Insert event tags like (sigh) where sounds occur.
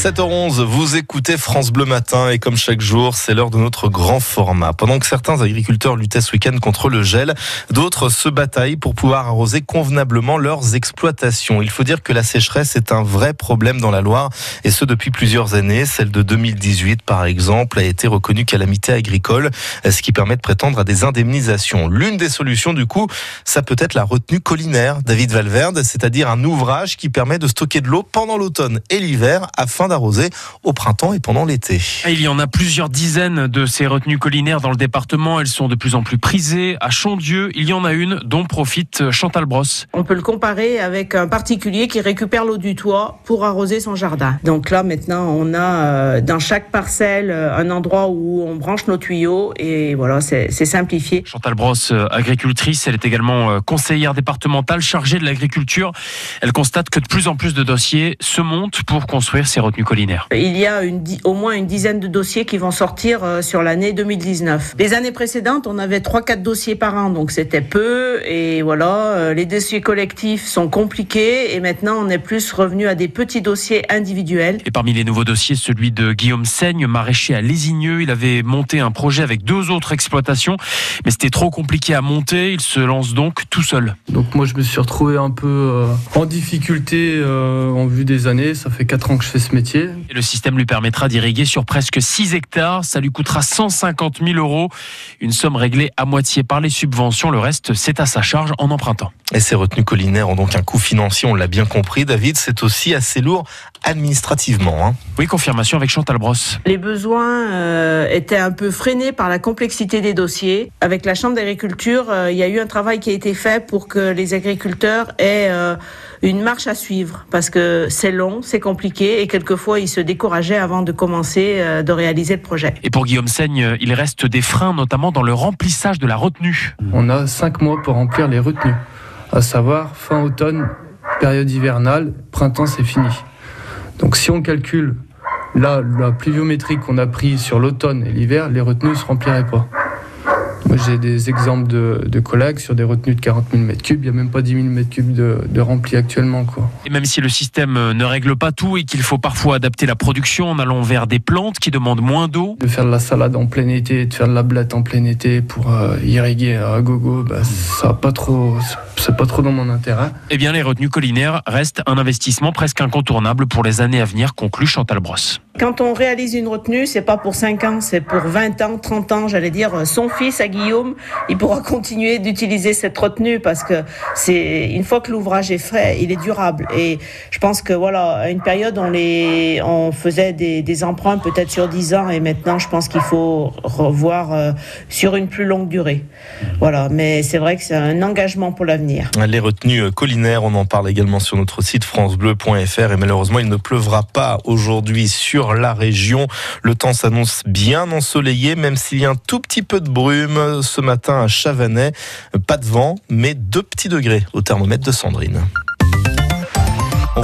7h11, vous écoutez France Bleu Matin et comme chaque jour, c'est l'heure de notre grand format. Pendant que certains agriculteurs luttaient ce week-end contre le gel, d'autres se bataillent pour pouvoir arroser convenablement leurs exploitations. Il faut dire que la sécheresse est un vrai problème dans la Loire et ce depuis plusieurs années. Celle de 2018, par exemple, a été reconnue calamité agricole, ce qui permet de prétendre à des indemnisations. L'une des solutions, du coup, ça peut être la retenue collinaire, David Valverde, c'est-à-dire un ouvrage qui permet de stocker de l'eau pendant l'automne et l'hiver afin d'arroser au printemps et pendant l'été. Il y en a plusieurs dizaines de ces retenues collinaires dans le département. Elles sont de plus en plus prisées. À Chandieu, il y en a une dont profite Chantal Brosse. On peut le comparer avec un particulier qui récupère l'eau du toit pour arroser son jardin. Donc là, maintenant, on a euh, dans chaque parcelle euh, un endroit où on branche nos tuyaux et voilà, c'est simplifié. Chantal Brosse, euh, agricultrice, elle est également conseillère départementale chargée de l'agriculture. Elle constate que de plus en plus de dossiers se montent pour construire ces retenues collinaires. Il y a une, au moins une dizaine de dossiers qui vont sortir euh, sur l'année 2019. Les années précédentes, on avait 3-4 dossiers par an, donc c'était peu. Et voilà, euh, les dossiers collectifs sont compliqués et maintenant on est plus revenu à des petits dossiers individuels. Et parmi les nouveaux dossiers, celui de Guillaume Seigne, maraîcher à Lésigneux. Il avait monté un projet avec deux autres exploitations, mais c'était trop compliqué à monter. Il se lance donc tout seul. Donc moi je me suis retrouvé un peu euh, en difficulté en vue des années. Ça fait 4 ans que je fais ce métier. Et le système lui permettra d'irriguer sur presque 6 hectares. Ça lui coûtera 150 000 euros. Une somme réglée à moitié par les subventions. Le reste, c'est à sa charge en empruntant. Et ces retenues collinaires ont donc un coût financier, on l'a bien compris. David, c'est aussi assez lourd administrativement. Hein. Oui, confirmation avec Chantal Brosse. Les besoins euh, étaient un peu freinés par la complexité des dossiers. Avec la Chambre d'agriculture, euh, il y a eu un travail qui a été fait pour que les agriculteurs aient euh, une marche à suivre parce que c'est long, c'est compliqué et quelquefois ils se décourageaient avant de commencer de réaliser le projet. Et pour Guillaume Seigne, il reste des freins, notamment dans le remplissage de la retenue. On a cinq mois pour remplir les retenues, à savoir fin automne, période hivernale, printemps c'est fini. Donc si on calcule là la pluviométrie qu'on a pris sur l'automne et l'hiver, les retenues ne se rempliraient pas. Moi, j'ai des exemples de, collègues sur des retenues de 40 000 m3. Il n'y a même pas 10 000 m3 de, de rempli actuellement. Quoi. Et même si le système ne règle pas tout et qu'il faut parfois adapter la production en allant vers des plantes qui demandent moins d'eau. De faire de la salade en plein été, de faire de la blette en plein été pour euh, irriguer à gogo, bah, ça pas trop, c'est pas trop dans mon intérêt. Eh bien, les retenues collinaires restent un investissement presque incontournable pour les années à venir, conclut Chantal Brosse. Quand on réalise une retenue, c'est pas pour 5 ans, c'est pour 20 ans, 30 ans, j'allais dire. Son fils, à Guillaume, il pourra (laughs) continuer d'utiliser cette retenue parce que c'est une fois que l'ouvrage est frais, il est durable. Et je pense que voilà, à une période, on les, on faisait des, emprunts peut-être sur 10 ans et maintenant, je pense qu'il faut revoir euh, sur une plus longue durée. Voilà. Mais c'est vrai que c'est un engagement pour l'avenir. Les retenues collinaires, on en parle également sur notre site francebleu.fr et malheureusement, il ne pleuvra pas aujourd'hui sur la région. Le temps s'annonce bien ensoleillé, même s'il y a un tout petit peu de brume ce matin à Chavanais. Pas de vent, mais deux petits degrés au thermomètre de Sandrine.